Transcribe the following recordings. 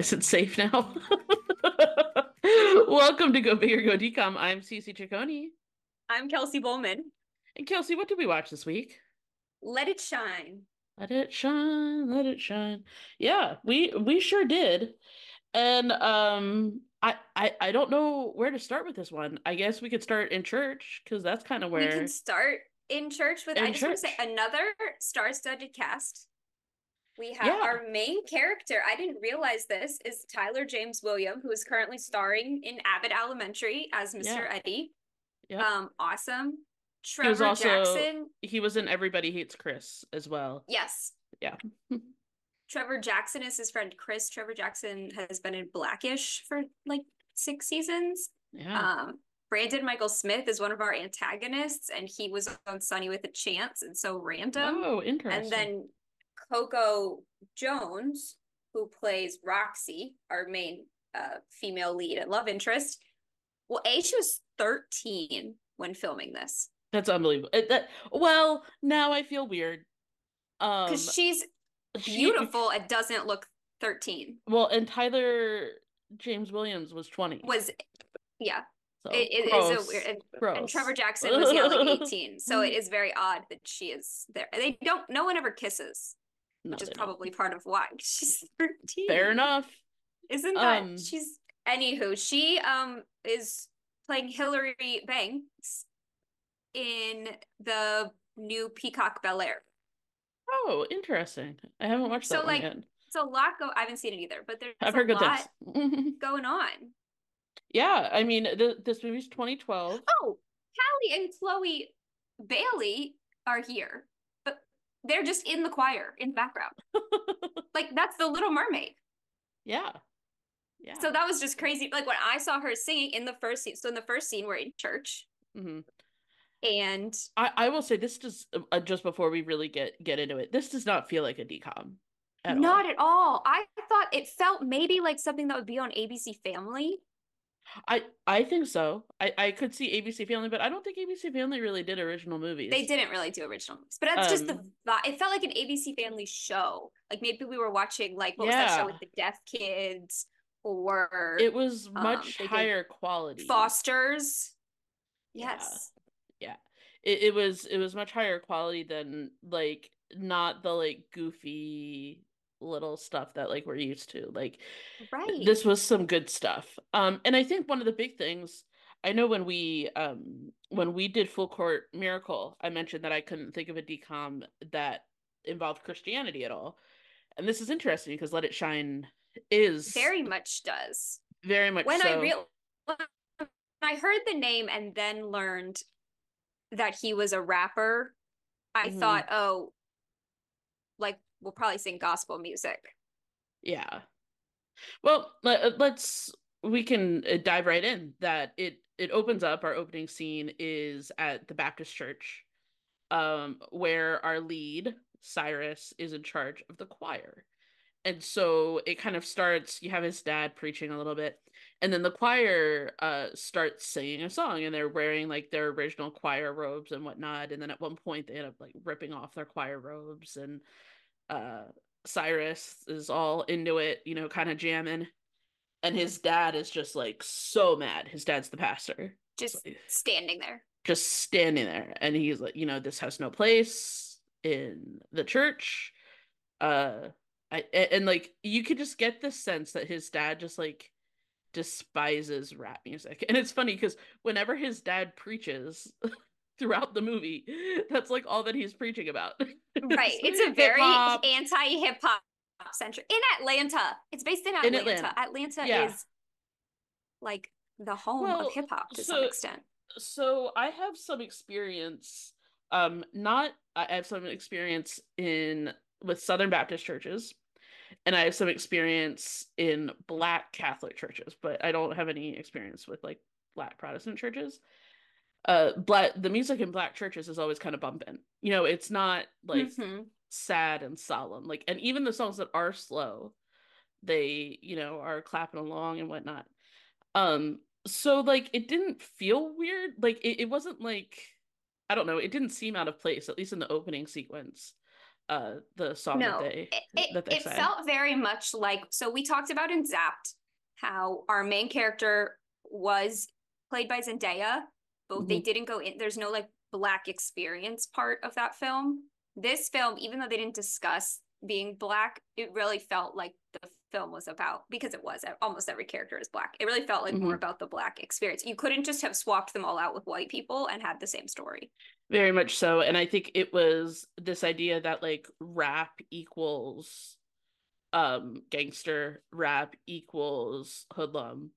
Is it safe now? Welcome to Go Big or Go Decom. I'm Cece Ciccone. I'm Kelsey Bowman. And Kelsey, what did we watch this week? Let It Shine. Let it shine, let it shine. Yeah, we we sure did. And um I, I I don't know where to start with this one. I guess we could start in church because that's kind of where We can start in church with In I just want to say another star-studded cast. We have Yeah. our main character. I didn't realize this is Tyler James William, who is currently starring in Abbott Elementary as Mr. Yeah. Eddie. Yep. Um, awesome. He was Trevor also- Jackson. he was in Everybody Hates Chris as well. Yes. Yeah. Trevor Jackson is his friend Chris. Trevor Jackson has been in Blackish for like six seasons. Yeah. Um, Brandon Mychal Smith is one of our antagonists, and he was on Sonny with a Chance, and so random. oh, interesting. and then Coco Jones, who plays Roxy, our main uh, female lead and love interest. Well, A, she was 13 when filming this that's unbelievable. It- that well, now I feel weird. Um because she's she- beautiful and doesn't look 13. well, and Tyler James Williams was 20. Was yeah, so it, it is a weird. And, and Trevor Jackson was yeah like 18, so it is very odd that she is there. They don't. No one ever kisses. No, which is probably part of why she's 13. fair enough. Isn't that Um, she's anywho, she um is playing Hillary Banks in the new Peacock Bel Air. Oh, interesting. I haven't watched So, that so, like, yet. It's a lot go I haven't seen it either, but there's I've a heard good lot things. going on. yeah, I mean, th- this movie's 2012. Oh, Halle and Chloe Bailey are here, they're just in the choir in the background. like that's the little mermaid. yeah. Yeah. So that was just crazy. Like when I saw her singing in the first scene. So in the first scene, we're in church Mhm. and I, I will say this does uh, just before we really get get into it. This does not feel like a decom. At Not all. at all. I thought it felt maybe like something that would be on ABC Family. I I think so. I I could see ABC Family, but I don't think ABC Family really did original movies. They didn't really do original movies, but that's just the Um. It felt like an ABC Family show. Like maybe we were watching like what was that show with the deaf kids or It was um, much did higher quality. Fosters. Yeah. Yes. Yeah. It it was it was much higher quality than like not the like goofy little stuff that like we're used to. Like Right. this was some good stuff um and i think one of the big things i know when we um when we did full court miracle i mentioned that i couldn't think of a decom that involved christianity at all and this is interesting because let it shine is very much does. very much when so. I real I heard the name and then learned that he was a rapper, I Mhm. thought, oh, like we'll probably sing gospel music. yeah well uh, let's we can uh, dive right in that it it opens up our opening scene is at the baptist church um where our lead cyrus is in charge of the choir and so it kind of starts you have his dad preaching a little bit and then the choir uh starts singing a song and they're wearing like their original choir robes and whatnot and then at one point they end up like ripping off their choir robes and uh cyrus is all into it you know kind of jamming. And his dad is just like so mad. His dad's the pastor. Just like- standing there. just standing there. And he's like you know this has no place in the church. Uh I, and like you could just get the sense that his dad just like despises rap music. And it's funny because whenever his dad preaches throughout the movie that's like all that he's preaching about Right. It's a very anti hip hop centric in Atlanta. It's based in In Atlanta. Atlanta. Atlanta, Yeah. is like the home Well, of hip hop to so- some extent. so I have some experience um not I have some experience in with Southern Baptist churches and I have some experience in black Catholic churches, but I don't have any experience with like black Protestant churches. Uh black the music in black churches is always kind of bumping. You know, it's not like Mhm. sad and solemn. Like and even the songs that are slow, they, you know, are clapping along and whatnot. Um so like it didn't feel weird. Like it, it wasn't like I don't know, it didn't seem out of place, at least in the opening sequence. uh the song no, that they it, that they it sang. felt very much like so we talked about in Zapped how our main character was played by Zendaya, but they Mhm. didn't go in. There's no like black experience part of that film. This film, even though they didn't discuss being black, it really felt like the film was about because it was almost every character is black. It really felt like more Mhm. about the black experience. You couldn't just have swapped them all out with white people and had the same story. Very much so. And I think it was this idea that like rap equals um gangster, rap equals hoodlum,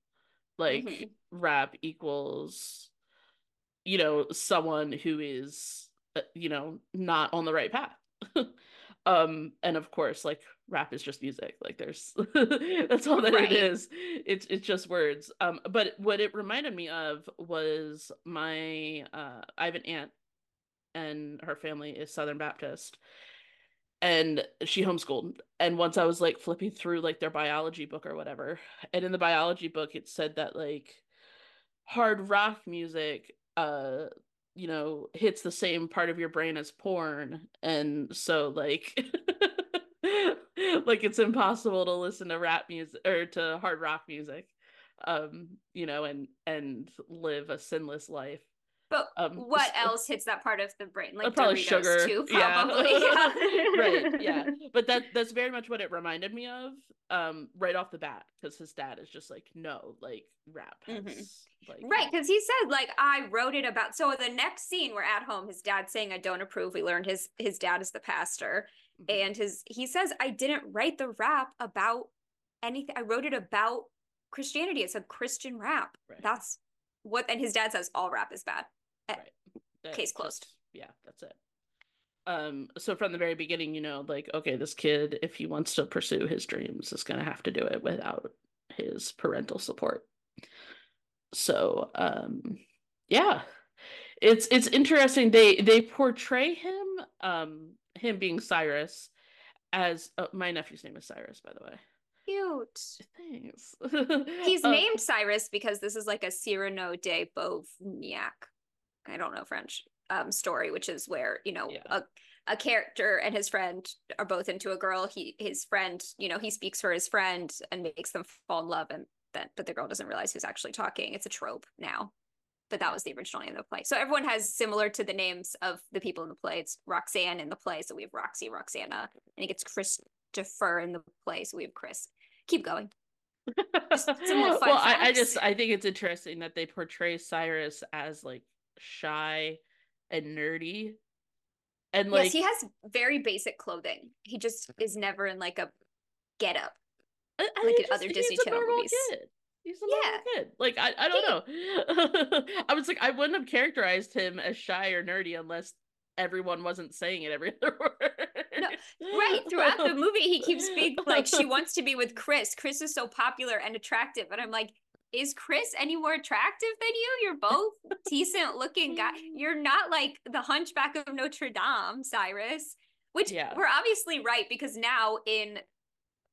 like Mhm. rap equals you know someone who is uh, you know not on the right path. um and of course like rap is just music like there's that's all that Right. it is it's it's just words um but what it reminded me of was my uh i have an aunt and her family is southern baptist and she homeschooled and once i was like flipping through like their biology book or whatever and in the biology book it said that like hard rock music uh you know hits the same part of your brain as porn. And so like like it's impossible to listen to rap music or to hard rock music um you know and and live a sinless life But um what so- else hits that part of the brain? uh, Like probably Doritos sugar too, yeah. probably. right yeah but that that's very much what it reminded me of um right off the bat because his dad is just like no like rap has Mhm. like Right, because he said like I wrote it about. So the next scene, we're at home. His dad saying, "I don't approve." We learned his his dad is the pastor, Mhm. and his he says, "I didn't write the rap about anything. I wrote it about Christianity. It's a Christian rap. Right. That's what." And his dad says, "All rap is bad." Right. That Case closed. yeah, that's it. Um, so from the very beginning, you know, like, okay, this kid, if he wants to pursue his dreams, is gonna have to do it without his parental support. So, um, yeah, it's it's interesting. They they portray him, um, him being Cyrus, as uh, my nephew's name is Cyrus, by the way. Cute. Thanks. He's Uh, named Cyrus because this is like a Cyrano de Bergerac. I don't know French um story, which is where, you know, Yeah. a a character and his friend are both into a girl. He his friend, you know, he speaks for his friend and makes them fall in love and then but the girl doesn't realize who's actually talking. It's a trope now. But that was the original name of the play. So everyone has similar to the names of the people in the play. It's Roxanne in the play, so we have Roxy, Roxana, and it gets Christopher in the play, so we have Chris. Keep going. Some more fun well, I, I just I think it's interesting that they portray Cyrus as like shy and nerdy, and like yes, he has very basic clothing. He just is never in like a get up. I, I like think in just- other he's Disney a Channel normal movies. Kid. He's a normal Yeah. kid. Like I, I don't know. I was like I wouldn't have characterized him as shy or nerdy unless everyone wasn't saying it every other word. No, Right. Throughout the movie, he keeps being like, she wants to be with Chris. Chris is so popular and attractive. And I'm like, is Chris any more attractive than you? You're both decent looking guy. You're not like the hunchback of Notre Dame, Cyrus. Which Yeah. we're obviously right because now in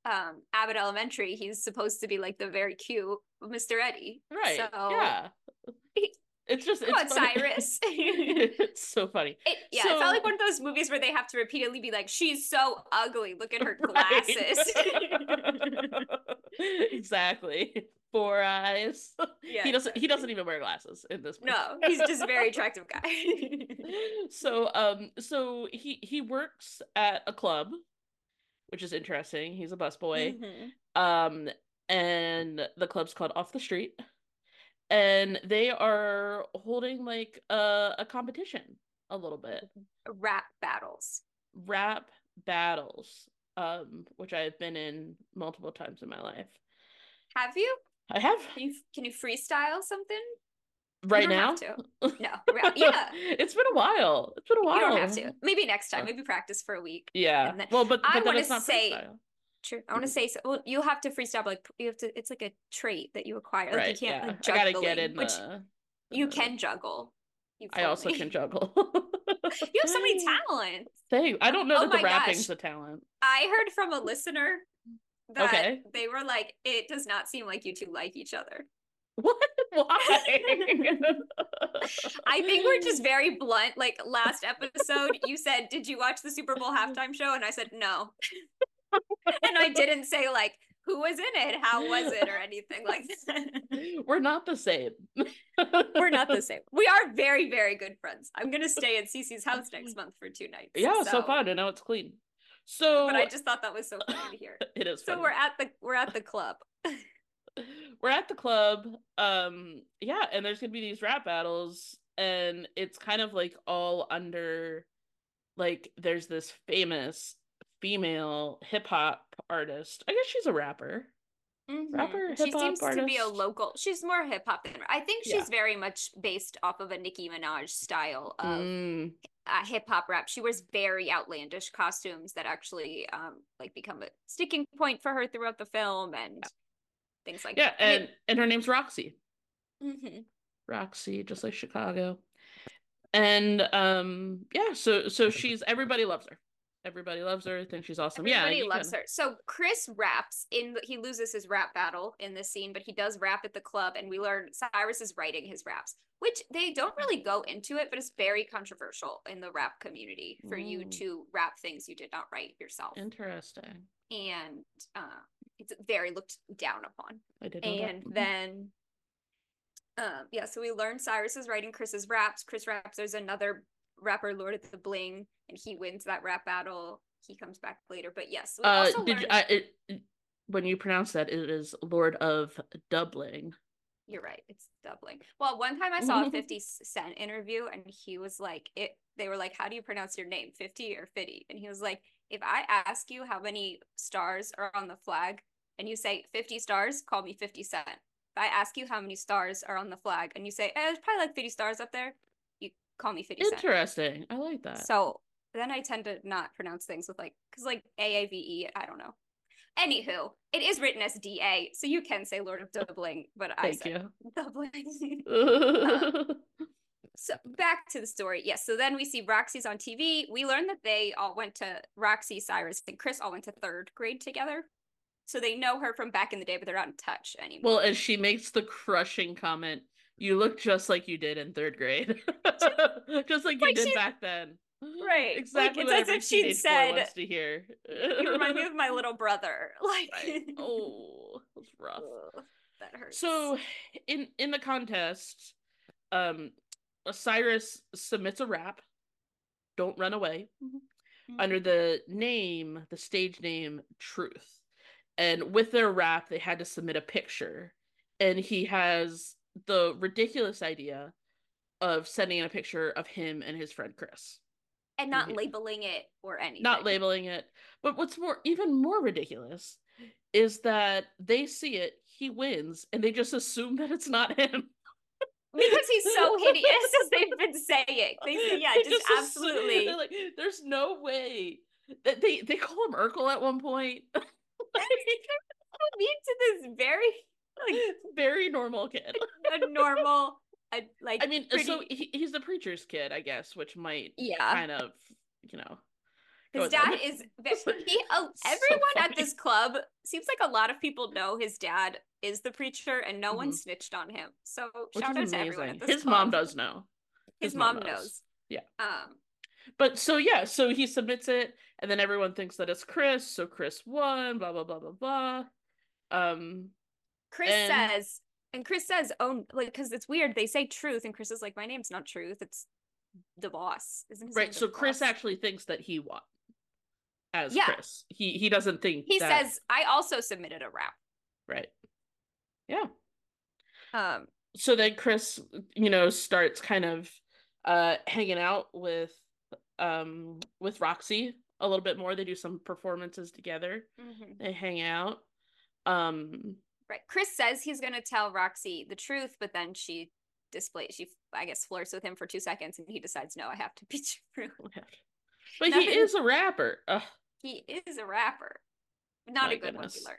um Abbott Elementary, he's supposed to be like the very cute Mr. Eddie. right. So yeah. It's just it's funny. Cyrus. it's so funny. It, yeah, it felt like one of those movies where they have to repeatedly be like, "She's so ugly. Look at her Right. glasses." exactly. Four eyes. yeah, he doesn't he doesn't even wear glasses in this movie. No, he's just a very attractive guy. so um so he he works at a club, which is interesting. He's a busboy. Mhm. Um and the club's called Off the Street. And they are holding like a a competition a little bit. Rap battles. Rap battles. Um, which I've been in multiple times in my life. Have you? I have Can you can you freestyle something? right now. No, yeah. it's been a while. It's been a while. You don't have to. Maybe next time. Maybe practice for a week. Yeah. Then- well, but, I but then wanna say- freestyle. True. I want to mm-hmm. say so. Well, you'll have to freestyle. Like you have to. It's like a trait that you acquire. Like right. you can't. yeah. Like, I gotta get in which the. you the- can juggle. I also me. can juggle. You have so many talents. Thank. I don't know Oh that the rapping's gosh. a talent. I heard from a listener that Okay. they were like, it does not seem like you two like each other. What? Why? I think we're just very blunt. Like last episode, you said, Did you watch the Super Bowl halftime show? And I said, No. And I didn't say, like, who was in it? How was it? Or anything like that. We're not the same. we're not the same. We are very, very good friends. I'm going to stay at Cece's house next month for two nights. Yeah, so, so fun. And now it's clean. So, but I just thought that was so funny to hear. it is. So funny. we're at the we're at the club. we're at the club. Um, yeah, and there's gonna be these rap battles, and it's kind of like all under, like, there's this famous female hip hop artist. I guess she's a rapper. Mhm. Rapper, She seems to be a local. She's more hip hop than I think she's Yeah. very much based off of a Nicki Minaj style of Mm, uh, hip hop rap. She wears very outlandish costumes that actually um like become a sticking point for her throughout the film and things like yeah, that. and and her name's Roxy. Mhm. Roxy, just like Chicago. And um, yeah, so so she's everybody loves her. Everybody loves her. Thinks she's awesome. yeah, Everybody you loves can- her. So Chris raps in the, he loses his rap battle in this scene, but he does rap at the club, and we learn Cyrus is writing his raps, which they don't really go into it, but it's very controversial in the rap community for you to rap things you did not write yourself, Interesting. and uh, it's very looked down upon. I did know that. And Mhm. then, um, yeah, so we learned Cyrus is writing Chris's raps. Chris raps. There's another rapper, Lord of the Bling, and he wins that rap battle. He comes back later, but yes, we uh, also did you, I, it, when you pronounce that, it is Lord of Dublin. You're right. It's doubling. Well, one time I saw a 50 Cent interview and he was like, it, they were like, how do you pronounce your name? 50 or 50? And he was like, if I ask you how many stars are on the flag and you say 50 stars, call me 50 Cent. If I ask you how many stars are on the flag and you say, eh, there's probably like 50 stars up there, call me 50 Cent. Interesting. I like that. So then I tend to not pronounce things with like, because like AAVE, I don't know. Anywho, it is written as DA, so you can say Lord of Dublin, but I Thank said you. Dublin. Uh, so back to the story. Yes, so then we see Roxy's on TV. We learn that they all went to Roxy, Cyrus, and Chris all went to third grade together. So they know her from back in the day, but they're not in touch anymore. well, as she makes the crushing comment, "You look just like you did in third grade, just like you Like did she- back then." Right. Like, Exactly it's what as if boy said, wants to hear. you remind me of my little brother. Like, Right. Oh, that's rough. Ugh, that hurts. So in in the contest, um Cyrus submits a rap. Don't run away. Mhm. Under the name, the stage name Truth. And with their rap, they had to submit a picture. And he has the ridiculous idea of sending in a picture of him and his friend Chris. and not labeling it or anything. Not labeling it. But what's more even more ridiculous is that they see it, he wins, and they just assume that it's not him. because he's so hideous as they've been saying. They say, yeah, They just, assume- absolutely. like, there's no way. That they they call him Urkel at one point. mean to this very like Very normal kid. a normal a, like I mean, so he, he's the preacher's kid, I guess, which might yeah kind of, you know. his dad is he uh, So everyone at this club seems like a lot of people know his dad is the preacher and no one Mhm. snitched on him so Which shout out is to everyone amazing. His mom does know. his, mom, knows. Yeah. um But so yeah, so he submits it, and then everyone thinks that it's Chris. So Chris won. Blah blah blah blah blah. Um, chris And- says and chris says oh like because it's weird they say truth and chris is like my name's not truth it's the boss isn't his right. So Chris boss? actually thinks that he won. As Yeah. Chris, he he doesn't think he that- says i also submitted a rap right. Yeah. um so then Chris, you know, starts kind of uh hanging out with um with Roxy a little bit more. They do some performances together. mhm. They hang out. Um Right. Chris says he's going to tell Roxy the truth, but then she displays, she, I guess, flirts with him for two seconds and he decides, no, I have to be true. but he is a rapper. Ugh, He is a rapper. Not My a good goodness. one,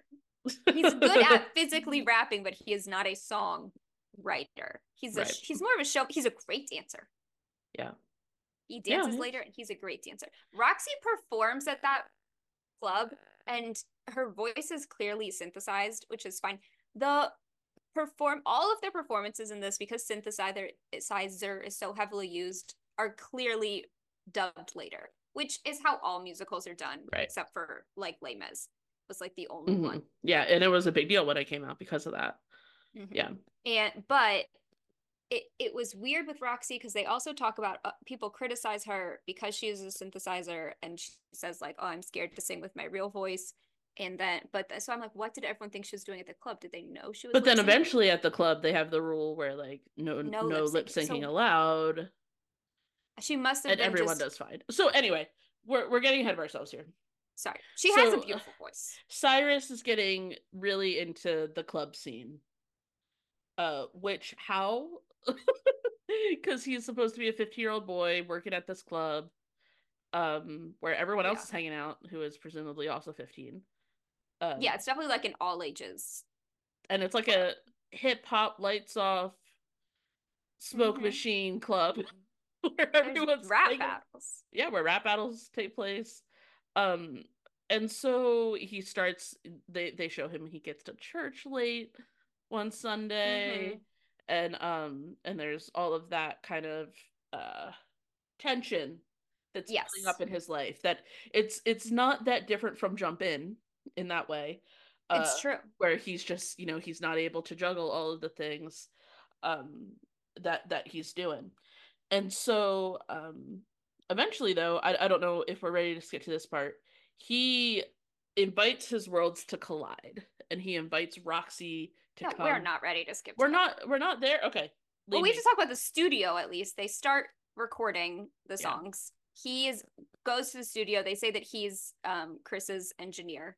we learned. He's good at physically rapping, but he is not a song writer. He's a he's more of a show. He's a great dancer. Yeah. He dances later and he's a great dancer. Roxy performs at that club and her voice is clearly synthesized, which is fine. The perform all of their performances in this because synthesizer synthesizer is so heavily used are clearly dubbed later, which is how all musicals are done, Right. except for like Les Mis was like the only Mhm. one. Yeah, and it was a big deal when it came out because of that. Mhm. Yeah. And but it it was weird with Roxy because they also talk about uh, people criticize her because she uses a synthesizer and she says like, "Oh, I'm scared to sing with my real voice." And then, but th- so I'm like, what did everyone think she was doing at the club? Did they know she was? But then eventually at the club they have the rule where like no No no, lip syncing. So- allowed she must have and been everyone just, does fine. So anyway, we're we're getting ahead of ourselves here. Sorry, she has a beautiful voice. Cyrus is getting really into the club scene. Uh which how because he's supposed to be a 15-year-old boy working at this club um where everyone else Yeah. is hanging out who is presumably also 15. Um, Yeah, it's definitely like an all ages. and it's like a hip hop lights off smoke Mhm. machine club where everyone's rap hanging- battles. yeah where rap battles take place um and so he starts they they show him he gets to church late one sunday and um and there's all of that kind of uh tension that's building up in his life that it's it's not that different from jump in in that way uh, It's true. where he's just you know he's not able to juggle all of the things um that that he's doing and so um eventually though I, I don't know if we're ready to skip to this part he invites his worlds to collide and he invites roxy to No, come we're not ready to skip. we're not we're not there okay Well, we have to talk about the studio at least. They start recording the Yeah. songs. He is goes to the studio. They say that he's um Chris's engineer.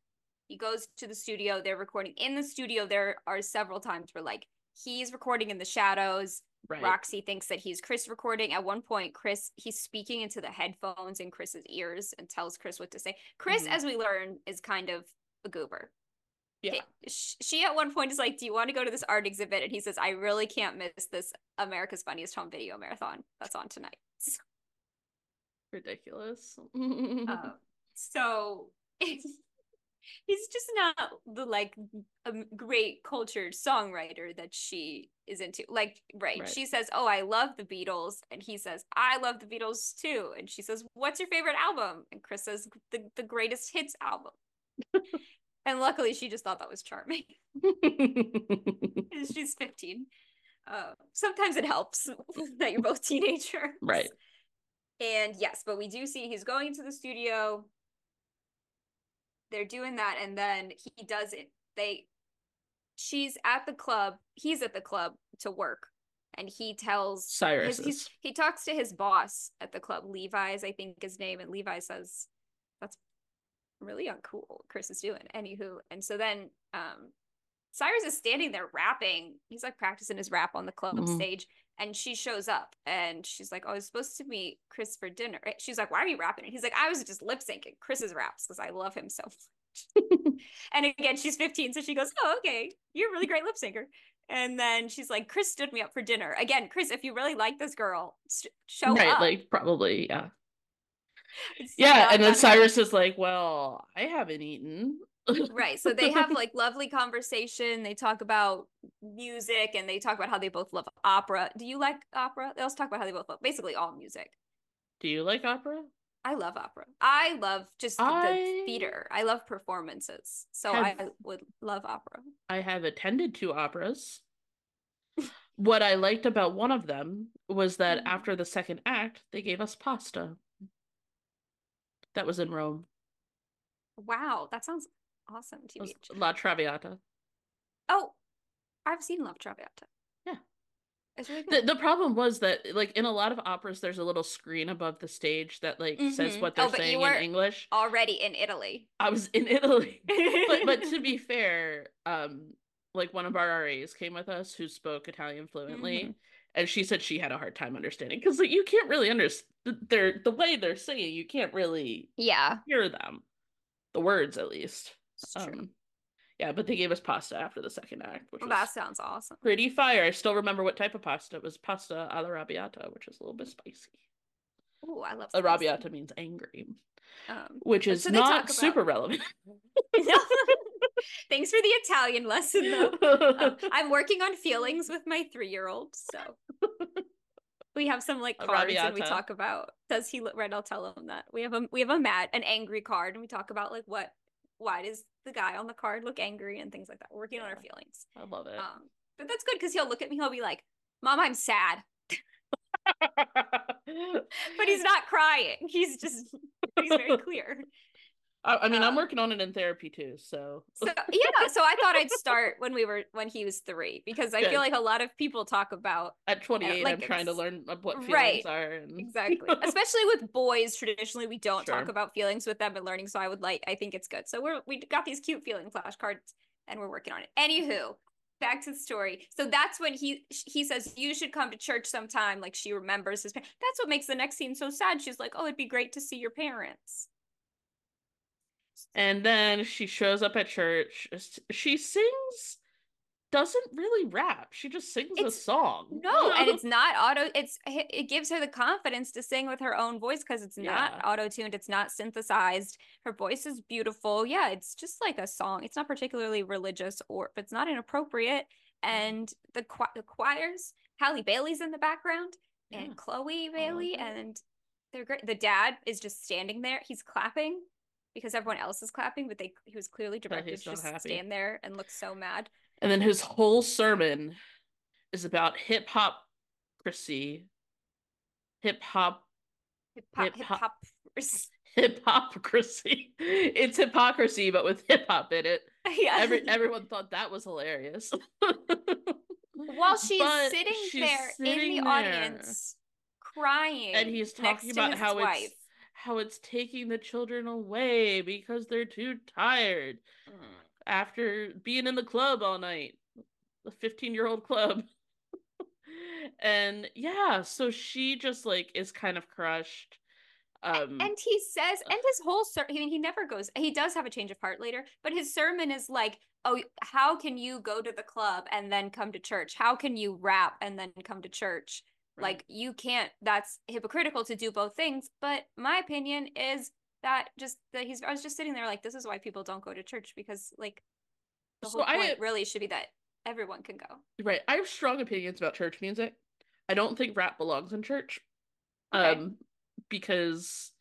He goes to the studio. They're recording in the studio. There are several times where like he's recording in the shadows. right Roxy thinks that he's Chris recording. At one point, Chris he's speaking into the headphones in Chris's ears and tells Chris what to say. Chris, Mhm. as we learn, is kind of a goober. yeah she at one point is like, "Do you want to go to this art exhibit?" And he says, "I really can't miss this America's Funniest Home Video Marathon that's on tonight." ridiculous Um, so he's just not the like um, great cultured songwriter that she is into. Like, right. Right. She says, "Oh, I love the Beatles," and he says, "I love the Beatles too." And she says, "What's your favorite album?" And Chris says, "The the Greatest Hits album." and luckily, she just thought that was charming. She's 15. Uh, sometimes it helps that you're both teenagers. right And yes, but we do see he's going to the studio. They're doing that, and then he does it. They, she's at the club. He's at the club to work, and he tells cyrus his, he talks to his boss at the club, Levi's, I think his name, and Levi says, "That's really uncool." what Chris is doing. Anywho, and so then um, Cyrus is standing there rapping. He's like practicing his rap on the club Mhm. stage, and she shows up, and she's like, "Oh, I was supposed to meet Chris for dinner." She's like, "Why are you rapping?" And he's like, "I was just lip syncing Chris's raps because I love him so much." and again, she's 15, so she goes, "Oh, okay, you're a really great lip syncer." And then she's like, "Chris stood me up for dinner." Again, Chris, if you really like this girl, show right up. like probably yeah It's yeah and then cyrus is like well i haven't eaten. Right so they have like lovely conversation they talk about music and they talk about how they both love opera. Do you like opera? They also talk about how they both love basically all music. Do you like opera? I love opera. I love just the- I the theater. I love performances so have- i would love opera. I have attended two operas. what I liked about one of them was that Mhm. after the second act, they gave us pasta. That was in Rome. wow that sounds awesome TBH. La Traviata. oh i've seen La traviata Yeah. really The the problem was that like in a lot of operas there's a little screen above the stage that like says Mhm. what Oh, they're you saying were- in English. already in italy I was in Italy. but but to be fair, um like one of our RAs came with us who spoke Italian fluently Mhm. and she said she had a hard time understanding because like you can't really understand they're the way they're saying you can't really yeah. hear them. The words at least. True um yeah but they gave us pasta after the second act which well, that sounds awesome. pretty fire. I still remember what type of pasta. It was pasta alla arrabbiata which is a little bit spicy. Oh i love arrabbiata means angry um which is so not about- super relevant. Thanks for the Italian lesson, though. Um, I'm working on feelings with my three year old, so we have some like cards and we talk about does he look right? I'll tell him that we have a we have a mad an angry card and we talk about like what why does the guy on the card look angry and things like that. We're working yeah. on our feelings. I love it. Um, but that's good because he'll look at me. He'll be like, "Mom, I'm sad." but he's not crying. He's just he's very clear. I, I mean, um, I'm working on it in therapy too. So. so yeah, so I thought I'd start when we were when he was three because I Good. feel like a lot of people talk about at 28. Uh, like, I'm trying to learn what feelings right, are. And... Exactly, especially with boys. Traditionally, we don't sure. talk about feelings with them and learning. So I would like. I think it's good. So we're we got these cute feeling flashcards and we're working on it. Anywho, back to the story. So that's when he he says you should come to church sometime. Like she remembers his. Parents. That's what makes the next scene so sad. She's like, oh, it'd be great to see your parents. And then she shows up at church. She sings doesn't really rap. She just sings it's, a song. No, and it's not auto it's it gives her the confidence to sing with her own voice cuz it's yeah. not auto-tuned, it's not synthesized. Her voice is beautiful. Yeah, it's just like a song. It's not particularly religious or but it's not inappropriate mm. and the the choirs, Halle Bailey's in the background yeah. and Chloe Bailey and they're great. The dad is just standing there. He's clapping because everyone else is clapping, but they he was clearly directed to just happy. stand there and look so mad. And then his whole sermon is about hip hop hip hop hip hop hypocrisy. It's hypocrisy, but with hip hop in it. Yeah. Every, everyone thought that was hilarious. While she's but sitting she's there sitting in the there. audience crying. And he's talking about how wife. it's how it's taking the children away because they're too tired mm. after being in the club all night the 15 year old club. And yeah so she just like is kind of crushed um and he says and his whole sermon, I mean, he never goes he does have a change of heart later but his sermon is like oh how can you go to the club and then come to church? How can you rap and then come to church Right. Like you can't that's hypocritical to do both things, but my opinion is that just that he's I was just sitting there like this is why people don't go to church because like the so whole point I, really should be that everyone can go. Right. I have strong opinions about church music. I don't think rap belongs in church. Okay. Um because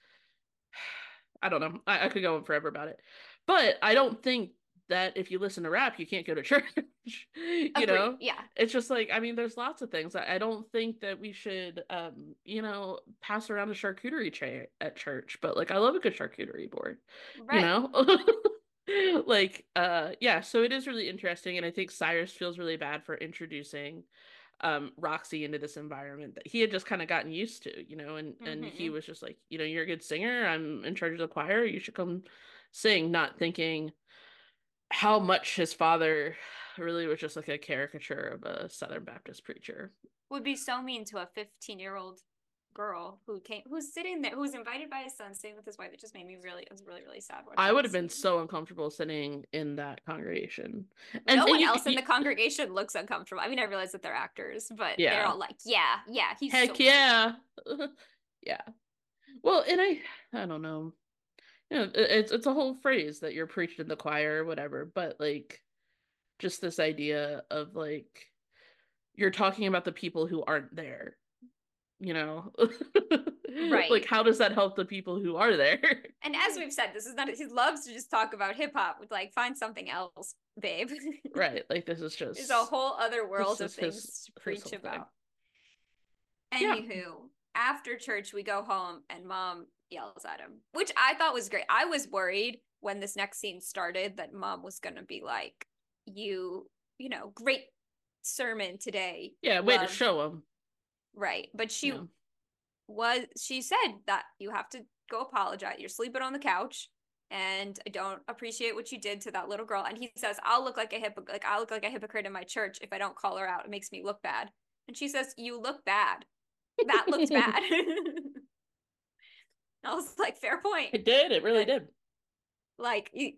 I don't know. I, I could go on forever about it. But I don't think that if you listen to rap, you can't go to church. you Agreed. know? Yeah. It's just like, I mean, there's lots of things. I, I don't think that we should, um, you know, pass around a charcuterie tray at church, but like, I love a good charcuterie board, right. you know? like, uh, yeah, so it is really interesting. And I think Cyrus feels really bad for introducing um Roxy into this environment that he had just kind of gotten used to, you know, and mm-hmm. and he mm-hmm. was just like, you know, you're a good singer. I'm in charge of the choir. You should come sing, not thinking, how much his father really was just like a caricature of a Southern Baptist preacher. Would be so mean to a 15 year old girl who came who's sitting there who's invited by his son sitting with his wife. It just made me really it was really really sad i would have been so uncomfortable sitting in that congregation. And no one you, else you, in the congregation looks uncomfortable. I mean i realize that they're actors but yeah. they're all like yeah yeah he's heck so yeah. Yeah. Well and i i don't know you know, it's it's a whole phrase that you're preached in the choir or whatever, but like just this idea of like you're talking about the people who aren't there you know? Right. like how does that help the people who are there? And as we've said this is not he loves to just talk about hip-hop with like find something else babe. Right like this is just there's a whole other world of things his, to preach about. Thing. anywho yeah. after church we go home and mom yells at him, which I thought was great. I was worried when this next scene started that mom was going to be like, you, you know, great sermon today. Yeah, way Love. to um, show him. Right. But she yeah. was, she said that you have to go apologize. You're sleeping on the couch and I don't appreciate what you did to that little girl. And he says, I'll look like a hip, like I look like a hypocrite in my church if I don't call her out. It makes me look bad. And she says, you look bad. That looks bad. I was like, fair point. It did. It really did. Like you,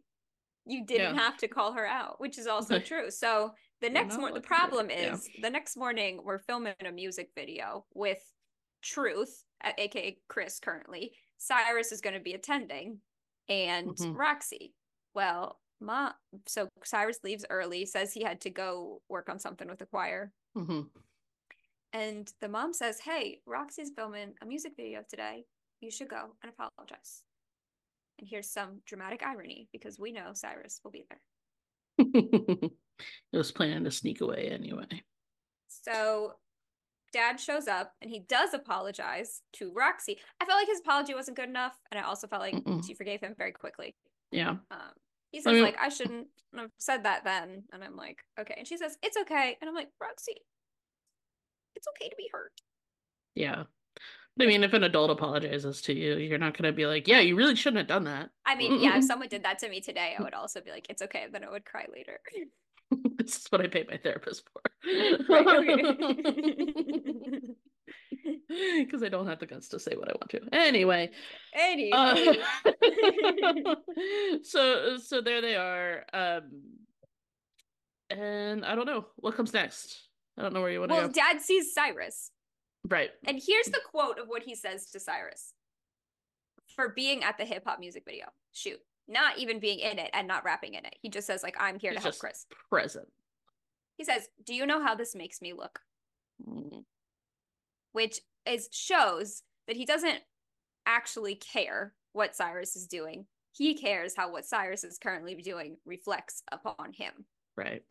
you didn't yeah. have to call her out, which is also true. So the next morning, the problem is yeah. the next morning we're filming a music video with Truth, aka Chris. Currently, Cyrus is going to be attending, and mm-hmm. Roxy. Well, mom so Cyrus leaves early, says he had to go work on something with the choir. hmm And the mom says, Hey, Roxy's filming a music video today. You should go and apologize. And here's some dramatic irony because we know Cyrus will be there. he was planning to sneak away anyway. So dad shows up and he does apologize to Roxy. I felt like his apology wasn't good enough. And I also felt like Mm-mm. she forgave him very quickly. Yeah. Um, he says, mean- like, I shouldn't have said that then. And I'm like, okay. And she says, it's okay. And I'm like, Roxy, it's okay to be hurt. Yeah. I mean, if an adult apologizes to you, you're not going to be like, yeah, you really shouldn't have done that. I mean, yeah, if someone did that to me today, I would also be like, it's okay. Then I would cry later. this is what I pay my therapist for. Because I don't have the guts to say what I want to. Anyway, Anyway. uh, so so there they are. Um, and I don't know what comes next. I don't know where you want to well, go. Well, Dad sees Cyrus. Right. And here's the quote of what he says to Cyrus for being at the hip hop music video shoot, not even being in it and not rapping in it. He just says, like, I'm here He's to help Chris. present. He says, Do you know how this makes me look? Mm, Which is shows that he doesn't actually care what Cyrus is doing. He cares how what Cyrus is currently doing reflects upon him. Right.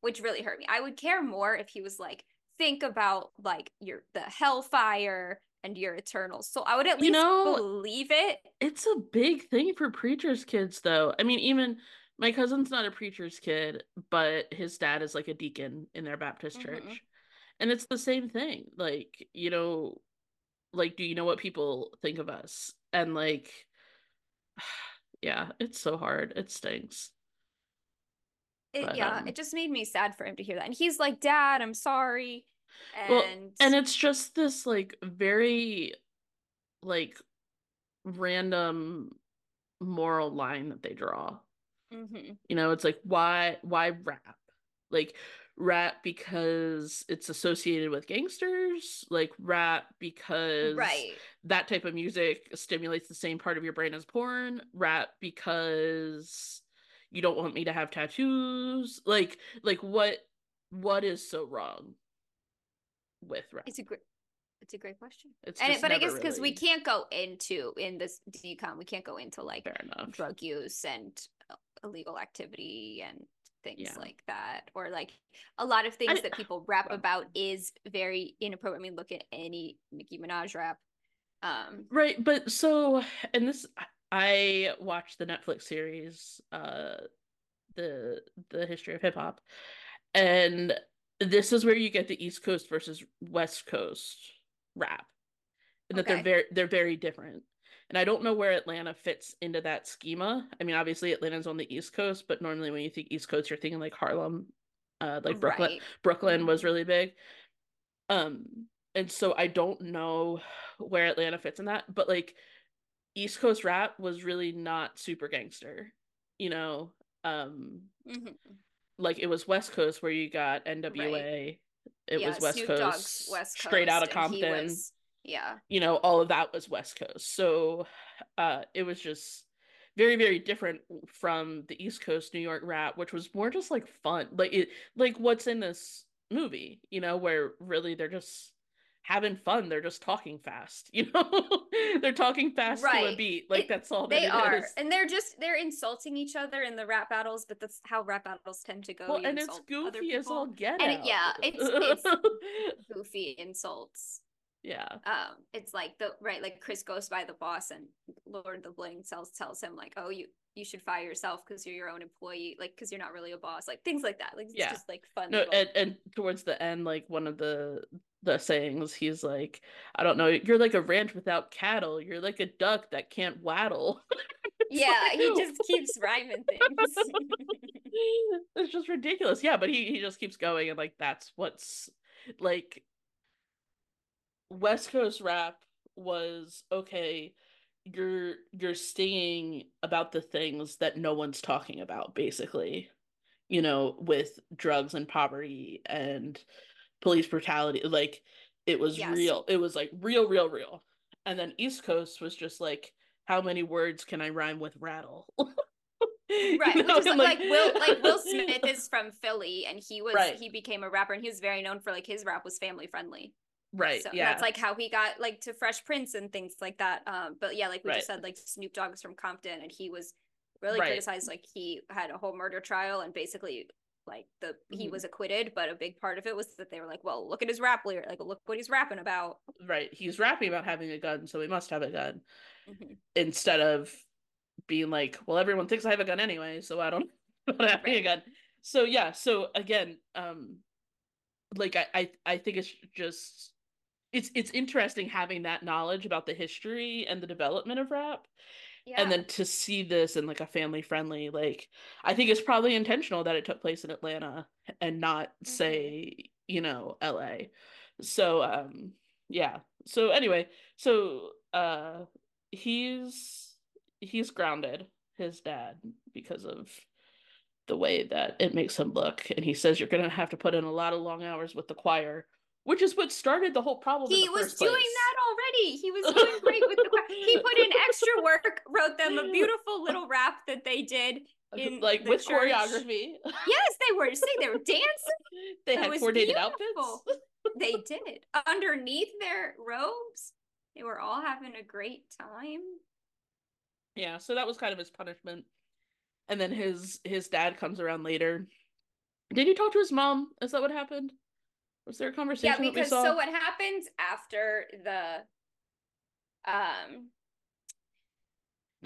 which really hurt me. I would care more if he was like, think about like your the hellfire and your eternal soul. I would at You least know- believe it. It's a big thing for preachers' kids, though. I mean, even my cousin's not a preacher's kid, but his dad is like a deacon in their Baptist Mhm. church. And it's the same thing. Like, you know, like, do you know what people think of us? And like, yeah, it's so hard. It stinks. It- But, yeah, um, it just made me sad for him to hear that. And he's like, "Dad, I'm sorry." And Well, and it's just this like very like random moral line that they draw. Mhm. You know, it's like why why rap? Like rap because it's associated with gangsters, like rap because right. that type of music stimulates the same part of your brain as porn, rap because you don't want me to have tattoos. Like like what what is so wrong with rap? It's a great it's a great question. It's and but I guess because we can't go into in this decom, we can't go into like drug use and uh, illegal activity and things Yeah. like that or like a lot of things I- that people rap well- about is very inappropriate i mean look at any nicki minaj rap um Right, but so and this I watched the Netflix series uh the the history of hip hop and this is where you get the East Coast versus West Coast rap. And that they're very they're very different. And I don't know where Atlanta fits into that schema. I mean, obviously Atlanta's on the East Coast, but normally when you think East Coast, you're thinking like Harlem, uh like Brooklyn. right Brooklyn was Mhm. really big. Um, and so I don't know where Atlanta fits in that, but like East Coast rap was really not super gangster, you know. Um, Mhm. Like it was West Coast where you got NWA, it yeah, was West Coast, west coast straight out of Compton, was- yeah you know, all of that was West Coast. So uh it was just very, very different from the East Coast New York rap, which was more just like fun. Like it like what's in this movie, you know, where really they're just having fun. They're just talking fast, you know? they're talking fast to a beat. Like It- that's all that they are is. and they're just they're insulting each other in the rap battles but that's how rap battles tend to go Well, and it's goofy as all get And it- yeah, it's- it's- goofy insults yeah. um it's like the right like chris goes by the boss and lord of the bling tells tells him like oh you you should fire yourself because you're your own employee like because you're not really a boss like things like that like it's Yeah. just like fun No, little- and, and towards the end, like one of the the sayings, he's like, I don't know, you're like a ranch without cattle. You're like a duck that can't waddle. Yeah like, he just keeps rhyming things it's just ridiculous. Yeah, but he he just keeps going and like that's what's like West Coast rap was okay, you're you're singing about the things that no one's talking about, basically. You know, with drugs and poverty and police brutality. Like it was Yes. real. It was like real, real, real. And then East Coast was just like, how many words can I rhyme with rattle? right You know, which is and, like, will like will smith is from philly and he was Right. he became a rapper and he was very known for like his rap was family friendly right. so yeah. that's like how he got like to fresh prince and things like that um but yeah like we Right. just said like snoop dogg is from compton and he was really Right. criticized like he had a whole murder trial and basically like the he Mhm. was acquitted but a big part of it was that they were like well look at his rap lyric like look what he's rapping about right. He's rapping about having a gun, so he must have a gun. Mhm. Instead of being like, well, everyone thinks I have a gun anyway, so I don't not having a Right. gun. So yeah, so again, um like I, I I think it's just it's it's interesting having that knowledge about the history and the development of rap yeah. and then to see this in like a family friendly like i think it's probably intentional that it took place in atlanta and not Mhm. say you know la so um yeah. So anyway so uh he's he's grounded his dad because of the way that it makes him look. And he says you're gonna have to put in a lot of long hours with the choir which is what started the whole problem he was doing place. that already. He was doing great with the. He put in extra work, wrote them a beautiful little rap that they did. in like with church. choreography Yes, they were singing, they were dancing. they had coordinated beautiful. outfits They did. Underneath their robes, they were all having a great time. Yeah, so that was kind of his punishment. And then his his dad comes around later. Did he talk to his mom? Is that what happened? Was there a conversation Yeah, because so what happens after the um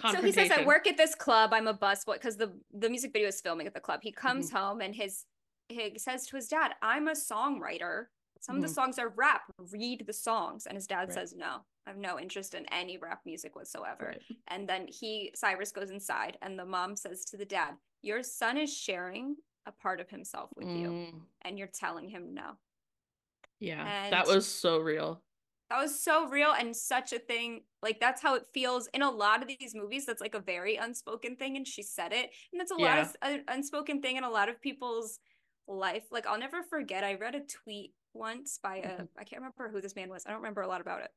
So he says, "I work at this club. I'm a busboy." Because the the music video is filming at the club. He comes Mm-hmm. home and his he says to his dad, "I'm a songwriter. Some of the Mhm. songs are rap. Read the songs." And his dad Right. says, "No, I have no interest in any rap music whatsoever." Right. And then he Cyrus goes inside, and the mom says to the dad, "Your son is sharing a part of himself with you, Mm, and you're telling him no." Yeah, that was so real. That was so real and such a thing. Like that's how it feels in a lot of these movies. That's like a very unspoken thing, and she said it, and that's a lot of uh, unspoken thing in a lot of people's life. Like I'll never forget. I read a tweet once by a Mhm. I can't remember who this man was. I don't remember a lot about it,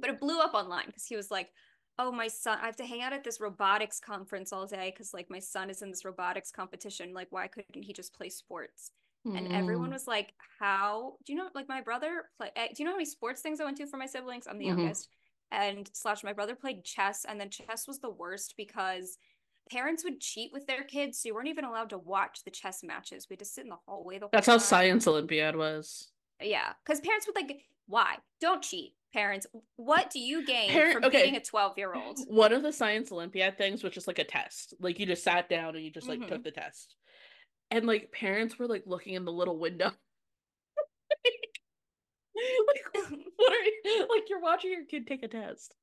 but it blew up online because he was like, "Oh, my son, I have to hang out at this robotics conference all day because like my son is in this robotics competition. Like, why couldn't he just play sports?" And everyone Mm, was like how do you know like my brother play eh, do you know how many sports things i went to for my siblings i'm the Mhm. youngest and slash my brother played chess and then chess was the worst because parents would cheat with their kids so you weren't even allowed to watch the chess matches we had to sit in the hallway the whole That's how time. Science Olympiad was. yeah because parents would like why don't cheat parents what do you gain Parent- from okay. beating a 12 year old One of the Science Olympiad things was just like a test. Like you just sat down and you just like Mhm. took the test. And like parents were like looking in the little window. like, what are you like you're watching your kid take a test.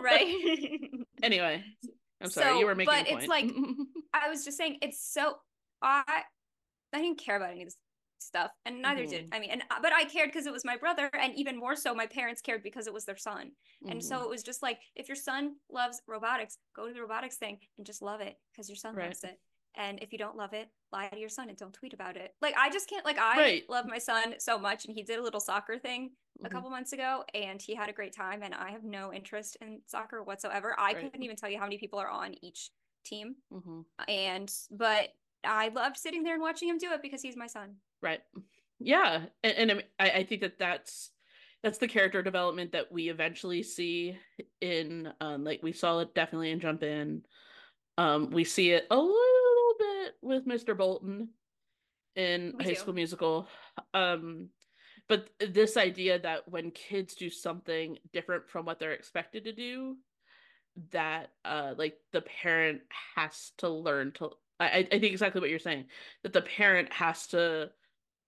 right Anyway, I'm sorry, you were making but it's like- I was just saying it's so I I didn't care about any of this stuff and neither did Mhm. I mean and uh, but I cared because it was my brother and even more so my parents cared because it was their son. And Mhm. so it was just like if your son loves robotics, go to the robotics thing and just love it because your son Right. loves it. And if you don't love it, lie to your son and don't tweet about it. Like I just can't like I Right. love my son so much and he did a little soccer thing a Mhm. couple months ago and he had a great time and I have no interest in soccer whatsoever. I Right. couldn't even tell you how many people are on each team Mhm. and but I loved sitting there and watching him do it because he's my son. Right. Yeah, and, and I I, think that that's that's the character development that we eventually see in um like we saw it definitely in Jump In. Um, we see it a little with Mr. Bolton in We High do. School Musical. Um, but this idea that when kids do something different from what they're expected to do, that uh like the parent has to learn to I, I think exactly what you're saying. That the parent has to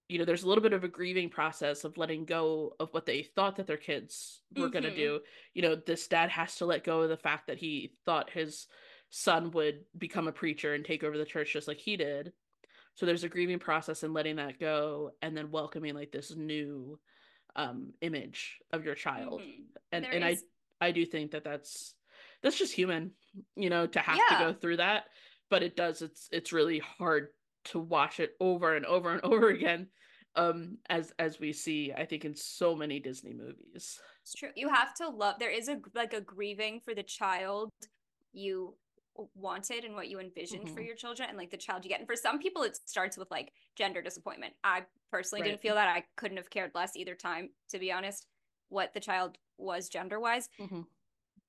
you know, there's a little bit of a grieving process of letting go of what they thought that their kids were going to do. You know, this dad has to let go of the fact that he thought his son would become a preacher and take over the church just like he did. So there's a grieving process and letting that go and then welcoming like this new um image of your child. Mhm. And There and is- I I do think that that's that's just human, you know, to have Yeah. to go through that, but it does it's it's really hard to watch it over and over and over again um as as we see I think in so many Disney movies. It's true. You have to love there is a like a grieving for the child you wanted and what you envisioned Mhm. for your children and like the child you get. And for some people, it starts with like gender disappointment. I personally Right. didn't feel that. I couldn't have cared less either time, to be honest, what the child was gender wise. Mhm.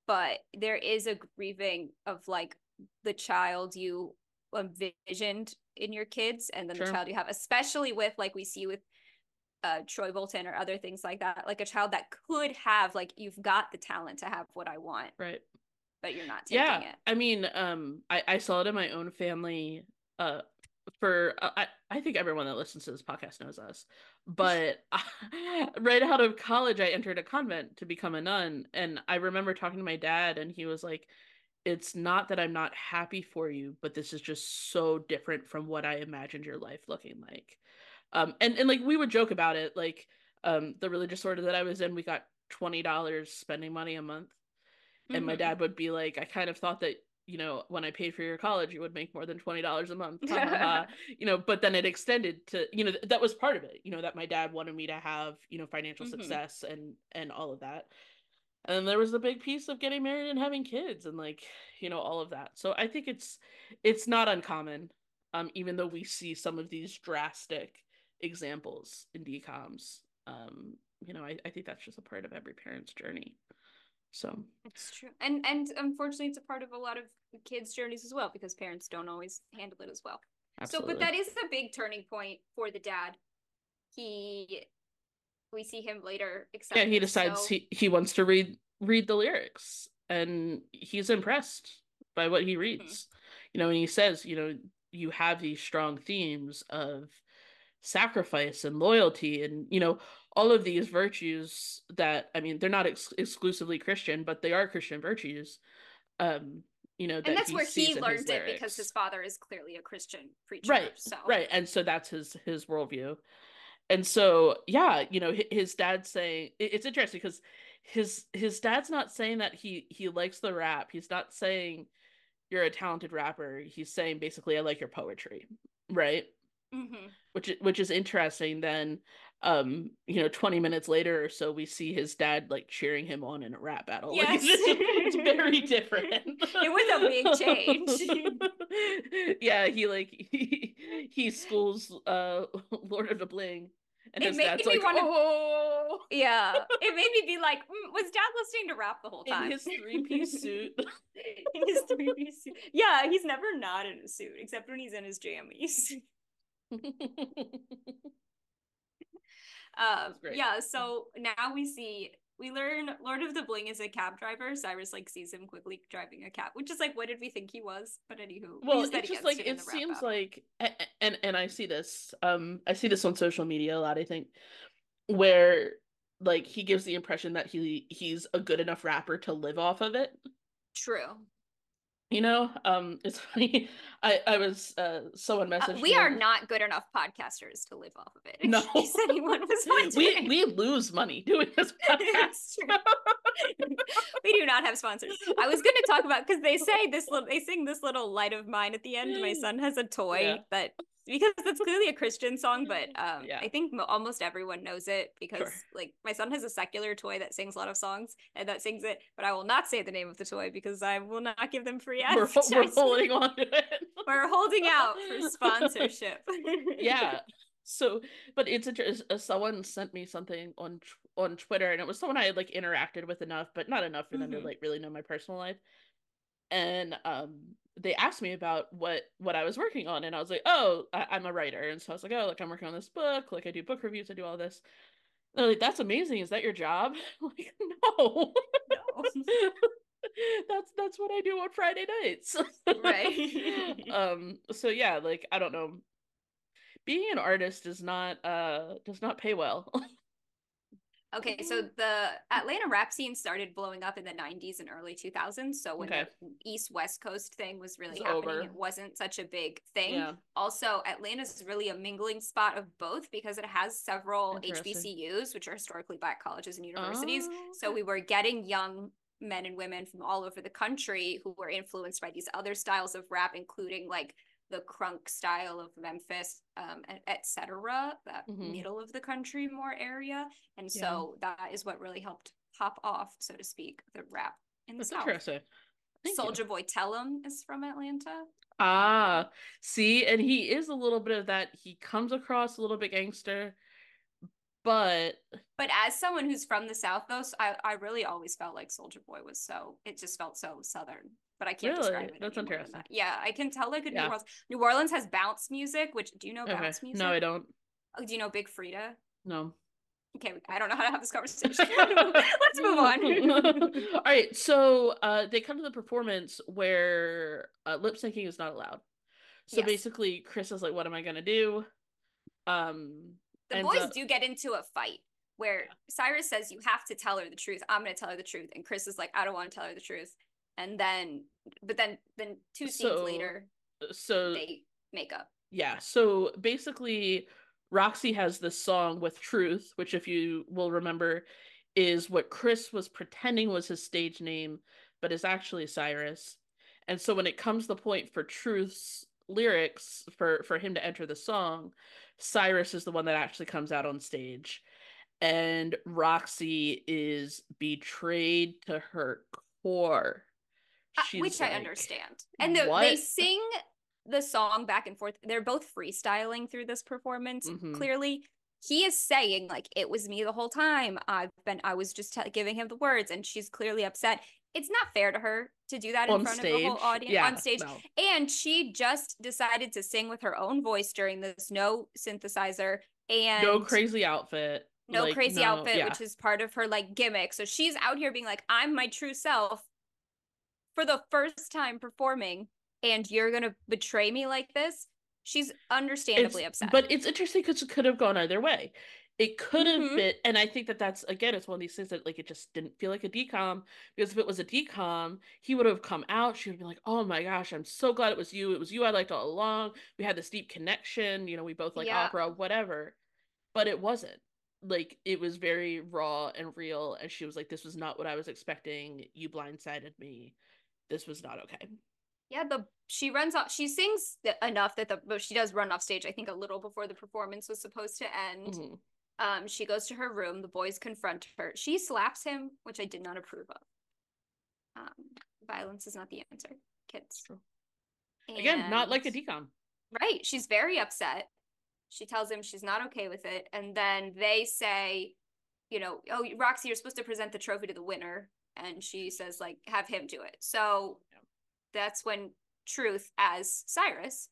But there is a grieving of like the child you envisioned in your kids and then Sure. the child you have, especially with like we see with uh Troy Bolton or other things like that, like a child that could have like you've got the talent to have what I want, Right. But you're not taking yeah it. i mean um i i saw it in my own family uh for uh, i i think everyone that listens to this podcast knows us but right out of college i entered a convent to become a nun and i remember talking to my dad and he was like it's not that i'm not happy for you but this is just so different from what i imagined your life looking like um and and like we would joke about it like um the religious order that i was in we got $20 spending money a month and my Mhm. dad would be like i kind of thought that you know when i paid for your college you would make more than $20 a month you know but then it extended to you know th- that was part of it you know that my dad wanted me to have you know financial Mhm. success and and all of that and there was the big piece of getting married and having kids and like you know all of that so i think it's it's not uncommon um even though we see some of these drastic examples in DCOMs. um you know I, I think that's just a part of every parent's journey so It's true. And and unfortunately it's a part of a lot of kids' journeys as well because parents don't always handle it as well. absolutely So but that is a big turning point for the dad. He we see him later yeah he decides so- he he wants to read read the lyrics and he's impressed by what Mm-hmm. he reads you know and he says you know you have these strong themes of sacrifice and loyalty and you know all of these virtues that i mean they're not ex- exclusively christian but they are christian virtues um you know that and that's he where he learned it because his father is clearly a Christian preacher. right So. right and so that's his his worldview. And so yeah you know his dad's saying it's interesting because his his dad's not saying that he he likes the rap. He's not saying you're a talented rapper. He's saying basically i like your poetry right? Mhm. which which is interesting then um you know 20 minutes later or so we see his dad like cheering him on in a rap battle Like, it's, it's very different It was a big change. yeah he like he, he schools uh lord of the bling and It his made dad's me like wanna- oh Yeah. It made me be like, mm, was dad listening to rap the whole time? in his three-piece suit in his three piece suit. Yeah, he's never not in a suit except when he's in his jammies. Um, yeah, so now we see we learn Lord of the Bling is a cab driver. Cyrus like sees him quickly driving a cab, which is like, what did we think he was? But anywho, well it's just like it seems like and and i see this um i see this on social media a lot i think where like he gives the impression that he he's a good enough rapper to live off of it true. You know um it's funny i i was uh someone Uh, we me are not good enough podcasters to live off of it. No. anyone was wondering. we we lose money doing this podcast we do not have sponsors. I was going to talk about because they say this little, they sing this little light of mine at the end. My son has a toy Yeah. that because that's clearly a Christian song, but um, Yeah. I think almost everyone knows it because Sure. like my son has a secular toy that sings a lot of songs and that sings it, but I will not say the name of the toy because I will not give them free we're, we're holding on to it We're holding out for sponsorship. yeah so but it's interesting uh, someone sent me something on on twitter and it was someone i had like interacted with enough but not enough for them Mhm. to like really know my personal life and um they asked me about what what i was working on and i was like oh I- i'm a writer. And so i was like oh like i'm working on this book like i do book reviews i do all this. And they're like that's amazing. Is that your job? I'm like no. No. that's that's what i do on friday nights. Right. um so yeah like i don't know. Being an artist does not uh does not pay well Okay, so the Atlanta rap scene started blowing up in the 90s and early 2000s. So when Okay. the East West Coast thing was really It's happening, over. it wasn't such a big thing. yeah Also, Atlanta's really a mingling spot of both because it has several HBCUs, which are historically black colleges and universities. Oh, So we were getting young men and women from all over the country who were influenced by these other styles of rap, including like the crunk style of Memphis, um, etc. That Mhm. middle of the country more area, and Yeah. so that is what really helped pop off, so to speak, the rap in the that's South. interesting Soulja Boy Tell 'em is from Atlanta. Ah, see, and he is a little bit of that. He comes across a little bit gangster, but But as someone who's from the South, though, so I, I really always felt like Soulja Boy was so, it just felt so Southern. But I can't Really? describe it. That's any more than interesting. that. Yeah, I can tell like a New Orleans. New Orleans has bounce music, which do you know okay. bounce music? No, I don't. Oh, do you know Big Freedia? No. Okay, I don't know how to have this conversation. Let's move on. All right, so uh they come to the performance where uh, lip syncing is not allowed. So Yes. basically Chris is like, what am I gonna do? Um the boys up- do get into a fight where Cyrus says you have to tell her the truth. I'm going to tell her the truth, and Chris is like, I don't want to tell her the truth. And then, but then, then two scenes So- later, uh, so they make up. yeah, so basically Roxy has this song with Truth, which if you will remember is what Chris was pretending was his stage name, but is actually Cyrus. And so when it comes the point for Truth's lyrics for for him to enter the song, Cyrus is the one that actually comes out on stage. And Roxy is betrayed to her core. She's which I understand. And the, they sing the song back and forth. They're both freestyling through this performance. Mhm. Clearly, he is saying like it was me the whole time. I've been. I was just te- giving him the words, and she's clearly upset. It's not fair to her to do that in front stage. of the whole audience yeah, on stage. no. And she just decided to sing with her own voice during this no synthesizer and no crazy outfit. no like, crazy no- outfit, yeah. which is part of her like gimmick. So she's out here being like, I'm my true self for the first time performing, and you're gonna betray me like this. She's understandably It's- upset. But it's interesting because it could have gone either way. It could have Mhm. been, and I think that that's again, it's one of these things that like it just didn't feel like a decom because if it was a decom, he would have come out. She would be like, "Oh my gosh, I'm so glad it was you. It was you I liked all along. We had this deep connection. You know, we both like Yeah. opera, whatever." But it wasn't. Like it was very raw and real, and she was like, "This was not what I was expecting. You blindsided me. This was not okay." yeah, the she runs off. She sings th- enough that the but she does run off stage. I think a little before the performance was supposed to end. Mhm. Um, she goes to her room. The boys confront her. She slaps him, which I did not approve of. Um, violence is not the answer, kids. True. Again, not like a And- decom. Right. She's very upset. She tells him she's not okay with it. And then they say, you know, oh, Roxy, you're supposed to present the trophy to the winner. And she says, like, have him do it. So Yeah. that's when Truth, as Cyrus,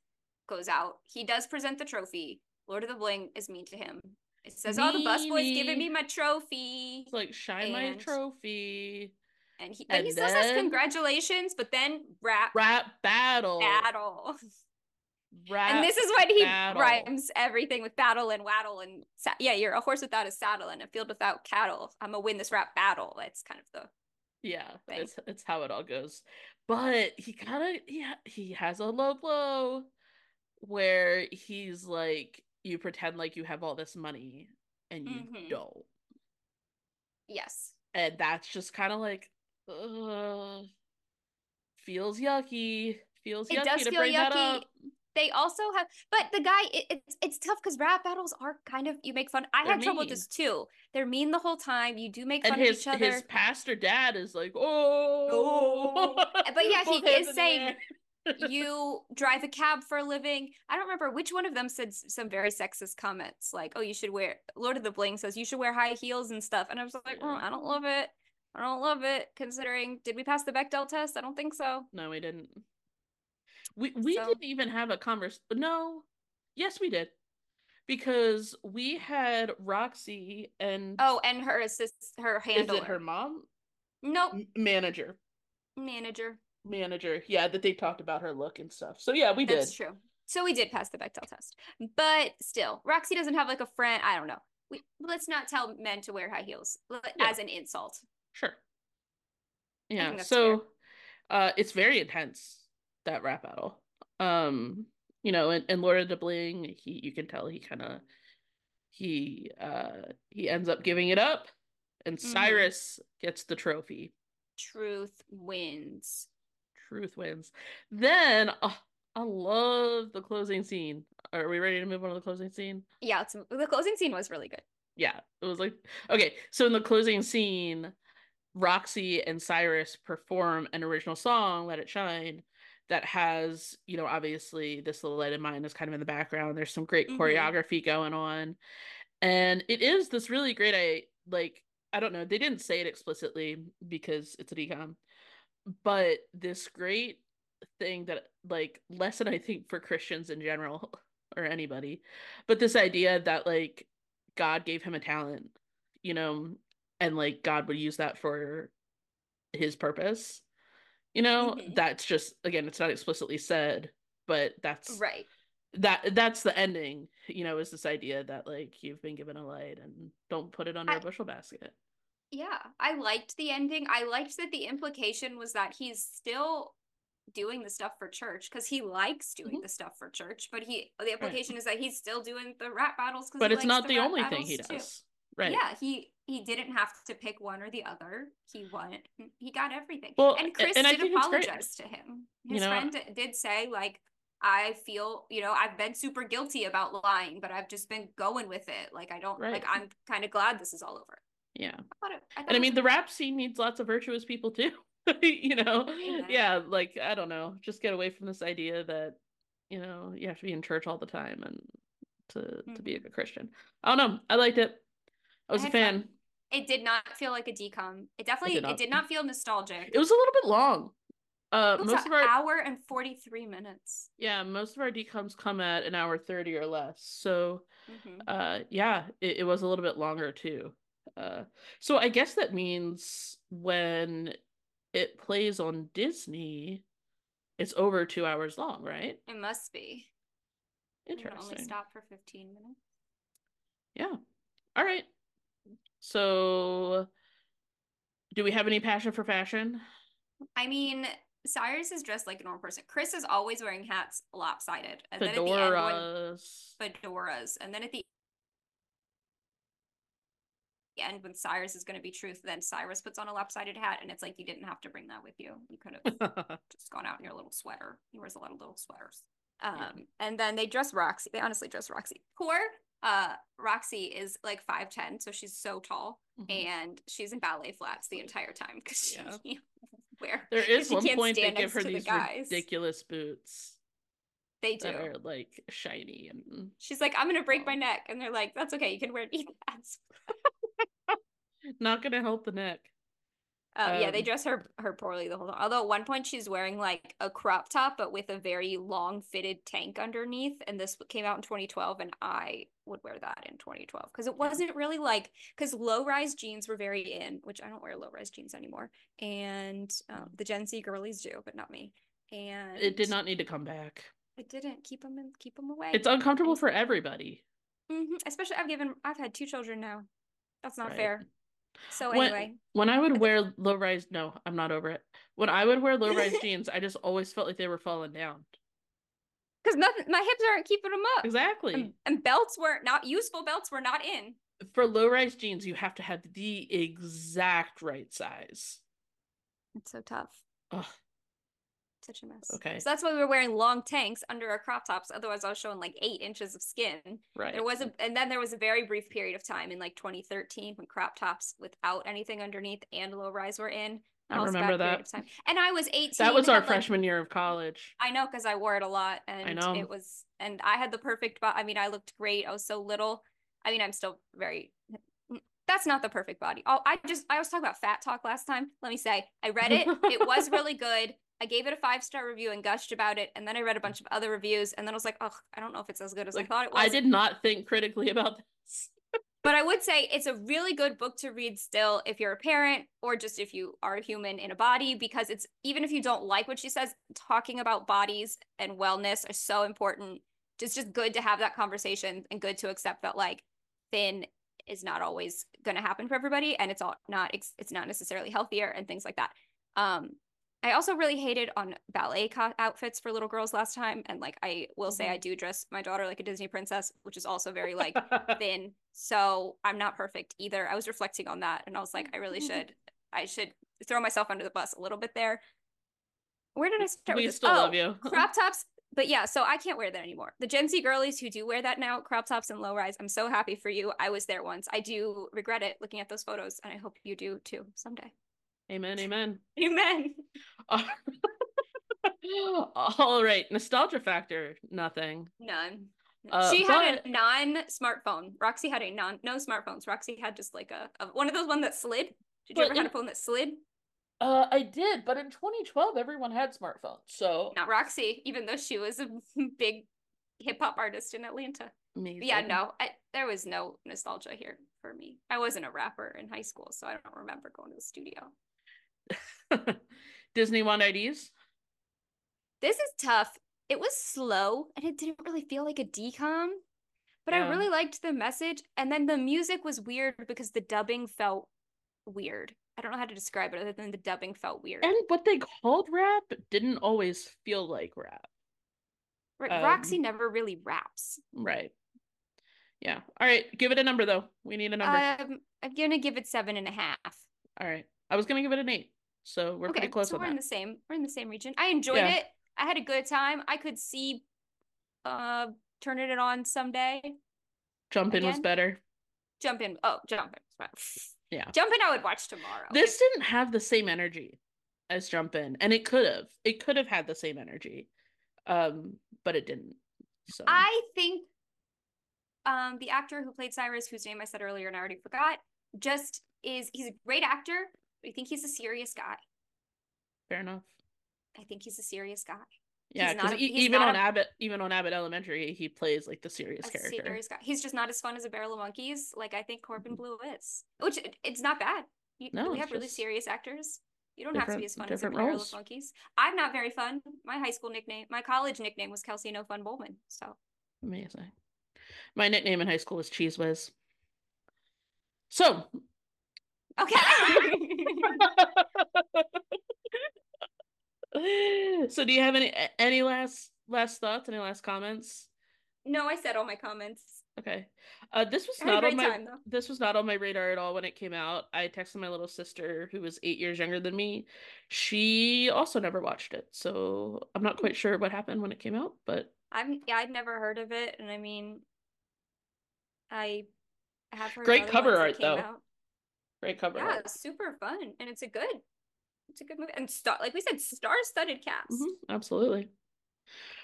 goes out. He does present the trophy. Lord of the Bling is mean to him. It says, oh, the busboy's giving me my trophy. It's like shine my trophy. And he, but he and still says congratulations, but then rap, Rap battle. battle. Rap and this is when he battle. rhymes everything with battle and waddle and sa- yeah, you're a horse without a saddle and a field without cattle. I'm gonna win this rap battle. That's kind of the Yeah, thing. it's it's how it all goes. But he kind of yeah, he has a low blow where he's like you pretend like you have all this money and you Mhm. don't. yes. And that's just kind of like uh feels yucky. Feels It yucky to bring that up. They also have, but the guy, it, it's it's tough because rap battles are kind of you make fun. I They're had trouble with this too. They're mean the whole time. You do make And fun his of each other. his pastor dad is like, oh, oh. Eh, But yeah, he is saying, you drive a cab for a living. I don't remember which one of them said some very sexist comments, like, "Oh, you should wear." Lord of the Bling says you should wear high heels and stuff, and I was like, "Oh, I don't love it. I don't love it." Considering, did we pass the Bechdel test? I don't think so. No, we didn't. We we So- didn't even have a converse. No, yes, we did, because we had Roxy and Oh, and her assist, her is handler, it her mom nope, M- manager manager. manager? Yeah, that they talked about her look and stuff. So yeah, we did. That's true. So we did pass the Bechdel test, but still, Roxy doesn't have like a friend. I don't know. We let's not tell men to wear high heels Yeah. as an insult. Sure. Yeah. So, uh, it's very intense that rap battle. Um, you know, and, and Lord of the Bling, he you can tell he kind of he uh he ends up giving it up, and Mhm. Cyrus gets the trophy. Truth wins. Truth wins. Then, oh, I love the closing scene. Are we ready to move on to the closing scene? Yeah, it's, the closing scene was really good. Yeah, it was like okay. So in the closing scene, Roxy and Cyrus perform an original song, Let It Shine, that has, you know, obviously this little light of mine is kind of in the background. There's some great mm-hmm. choreography going on. And it is this really great I like I don't know, they didn't say it explicitly because it's a decom, but this great thing that like lesson I think for Christians in general or anybody, but this idea that like God gave him a talent, you know, and like God would use that for his purpose. You know, mm-hmm. that's just again, it's not explicitly said, but that's right. That that's the ending, you know, is this idea that like you've been given a light and don't put it under I, a bushel basket. Yeah, I liked the ending. I liked that the implication was that he's still doing the stuff for church because he likes doing mm-hmm. the stuff for church, but he the implication right. is that he's still doing the rap battles because But it's not the, the only thing he does. Too. Right. Yeah, he he didn't have to pick one or the other. He won. He got everything. Well, and Chris and did apologize to him. His you know, friend did say like I feel, you know, I've been super guilty about lying, but I've just been going with it. Like I don't right. like I'm kind of glad this is all over. Yeah. I it, I and I mean the rap scene needs lots of virtuous people too. you know. Yeah. yeah, like I don't know, just get away from this idea that you know, you have to be in church all the time and to mm-hmm. to be a good Christian. I don't know. I liked it. I was I a fan. Fun. It did not feel like a decom. It definitely it did, it did not feel nostalgic. It was a little bit long. Uh, most of our hour and forty three minutes. Yeah, most of our decoms come at an hour thirty or less. So, mm-hmm. uh, yeah, it, it was a little bit longer too. Uh, so I guess that means when it plays on Disney, it's over two hours long, right? It must be. Interesting. Only stop for fifteen minutes. Yeah. All right. So, do we have any passion for fashion? I mean, Cyrus is dressed like a normal person. Chris is always wearing hats lopsided. And fedoras. then at the end, when, fedoras. And then at the end, when Cyrus is going to be truth, then Cyrus puts on a lopsided hat. And it's like, you didn't have to bring that with you. You could have just gone out in your little sweater. He wears a lot of little sweaters. Um, yeah. And then they dress Roxy. They honestly dress Roxy. Poor uh Roxy is like 5'10, so she's so tall. Mm-hmm. And she's in ballet flats the entire time because she yeah. she where there is one point they give her these the ridiculous boots. They do. That are like shiny and she's like, I'm gonna break my neck. And they're like, That's okay, you can wear knee pads. Not gonna help the neck. Um, um, yeah, they um, dress her her poorly the whole time. Although at one point she's wearing like a crop top, but with a very long fitted tank underneath. And this came out in 2012, and I would wear that in 2012 because it wasn't really like because low rise jeans were very in, which I don't wear low rise jeans anymore, and um, the Gen Z girlies do, but not me. And it did not need to come back. It didn't keep them in, keep them away. It's uncomfortable for everybody. Mm-hmm. Especially, I've given, I've had two children now. That's not right. fair. So when, anyway, when I would wear low rise, no, I'm not over it. When I would wear low rise jeans, I just always felt like they were falling down. Because nothing, my hips aren't keeping them up. Exactly. And, and belts were not useful. Belts were not in. For low rise jeans, you have to have the exact right size. It's so tough. Ugh such a mess. Okay. So that's why we were wearing long tanks under our crop tops. Otherwise, I was showing like eight inches of skin. Right. There was a, and then there was a very brief period of time in like 2013 when crop tops without anything underneath and low rise were in. I remember that. And I was 18. That was our freshman like, year of college. I know because I wore it a lot, and I know. it was, and I had the perfect. Body. I mean, I looked great. I was so little. I mean, I'm still very that's not the perfect body. Oh, I just I was talking about fat talk last time. Let me say, I read it. It was really good. I gave it a five star review and gushed about it, and then I read a bunch of other reviews, and then I was like, oh, I don't know if it's as good as like, I thought it was. I did not think critically about this. but I would say it's a really good book to read still if you're a parent or just if you are a human in a body, because it's even if you don't like what she says, talking about bodies and wellness are so important. It's just good to have that conversation and good to accept that like thin is not always going to happen for everybody and it's all not it's not necessarily healthier and things like that um I also really hated on ballet co- outfits for little girls last time. And like, I will mm-hmm. say I do dress my daughter like a Disney princess, which is also very like thin. So I'm not perfect either. I was reflecting on that and I was like, I really mm-hmm. should, I should throw myself under the bus a little bit there. Where did I start we still oh, love you. crop tops. But yeah, so I can't wear that anymore. The Gen Z girlies who do wear that now, crop tops and low rise, I'm so happy for you. I was there once. I do regret it looking at those photos, and I hope you do too someday. Amen, amen. Amen. All right, nostalgia factor, nothing. None. Uh, she had but- a non-smartphone. Roxy had a non no smartphones. Roxy had just like a, a one of those one that slid. Did you ever have a phone that slid? Uh, I did, but in 2012, everyone had smartphones, so Not Roxy, even though she was a big hip hop artist in Atlanta. amazing. Yeah, no, I, there was no nostalgia here for me. I wasn't a rapper in high school, so I don't remember going to the studio. Disney want IDs? This is tough. It was slow and it didn't really feel like a decom, but Yeah. I really liked the message. And then the music was weird because the dubbing felt weird. I don't know how to describe it other than the dubbing felt weird. And what they called rap didn't always feel like rap. Um, Roxy never really raps. Right. Yeah. All right. Give it a number though. We need a number. Um, I'm gonna give it seven and a half. All right. I was gonna give it an eight. So we're pretty close so we're that. in the same. We're in the same region. I enjoyed Yeah. it. I had a good time. I could see, uh, turning it on someday. Jump in was better. Jump in. Oh, jump in. Yeah. Jump in. I would watch tomorrow. This didn't have the same energy as Jump In, and it could have. It could have had the same energy, um, but it didn't. So I think um the actor who played Cyrus, whose name I said earlier and I already forgot, just is he's a great actor. I think he's a serious guy. fair enough. I think he's a serious guy. Yeah, He's because not a- he's even on a- Abbott, even on Abbott Elementary, he plays like the serious A character. serious guy. He's just not as fun as a barrel of monkeys, like I think Corbin mm-hmm. Bleu is. Which it- it's not bad. You, No, we have really serious actors. You don't have to be as fun as a barrel roles. of monkeys. I'm not very fun. My high school nickname, my college nickname was Kelsey No Fun Bowman. So Amazing. My nickname in high school was Cheese Whiz. So okay. so do you have any any last last thoughts any last comments no, I said all my comments. okay uh this was I had a not on my time this was not on my radar at all when it came out i texted my little sister who was eight years younger than me she also never watched it so i'm not quite sure what happened when it came out but I'm yeah, I'd never heard of it, and I mean, I have heard Great cover art, though. out. Great cover Yeah, super fun, and it's a good, it's a good movie, and star like we said, star-studded cast. Mhm, absolutely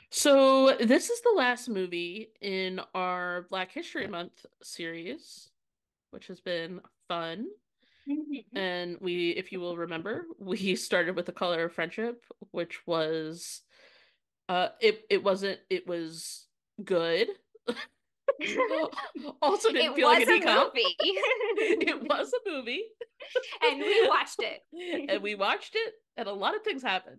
so this is the last movie in our black history month series which has been fun Mm-hmm. And we, if you will remember, we started with the color of friendship, which was uh it it wasn't it was good. also didn't it feel was like a decom. movie. it was a movie. and we watched it. and we watched it and a lot of things happened.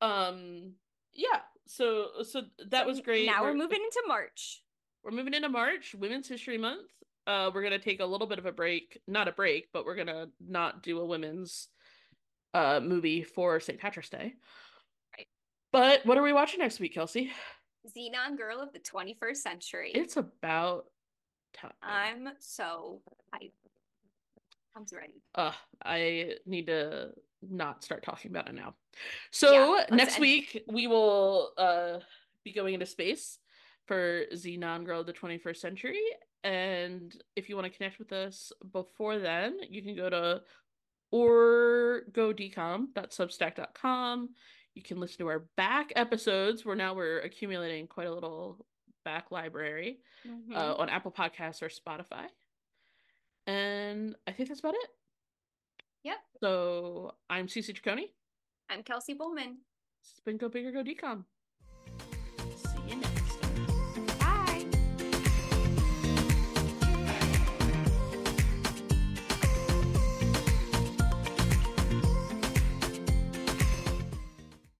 Um yeah, so so that was great. Now we're moving into March. we're moving into March, Women's History Month. Uh, we're gonna take a little bit of a break, not a break, but we're gonna not do a women's uh movie for St. Patrick's Day. Right. But what are we watching next week, Kelsey? Zenon Girl of the 21st Century. It's about time. I'm so hyped. I'm ready. uh I need to not start talking about it now. So Yeah, next listen. week we will uh be going into space for Zenon Girl of the 21st Century. And if you want to connect with us before then, you can go to or go decom.substack.com. You can listen to our back episodes where now we're accumulating quite a little back library Mhm. uh, on Apple Podcasts or Spotify. And I think that's about it. Yep. So I'm Cece Ciccone. I'm Kelsey Bowman. It's been Go Big or Go Decom.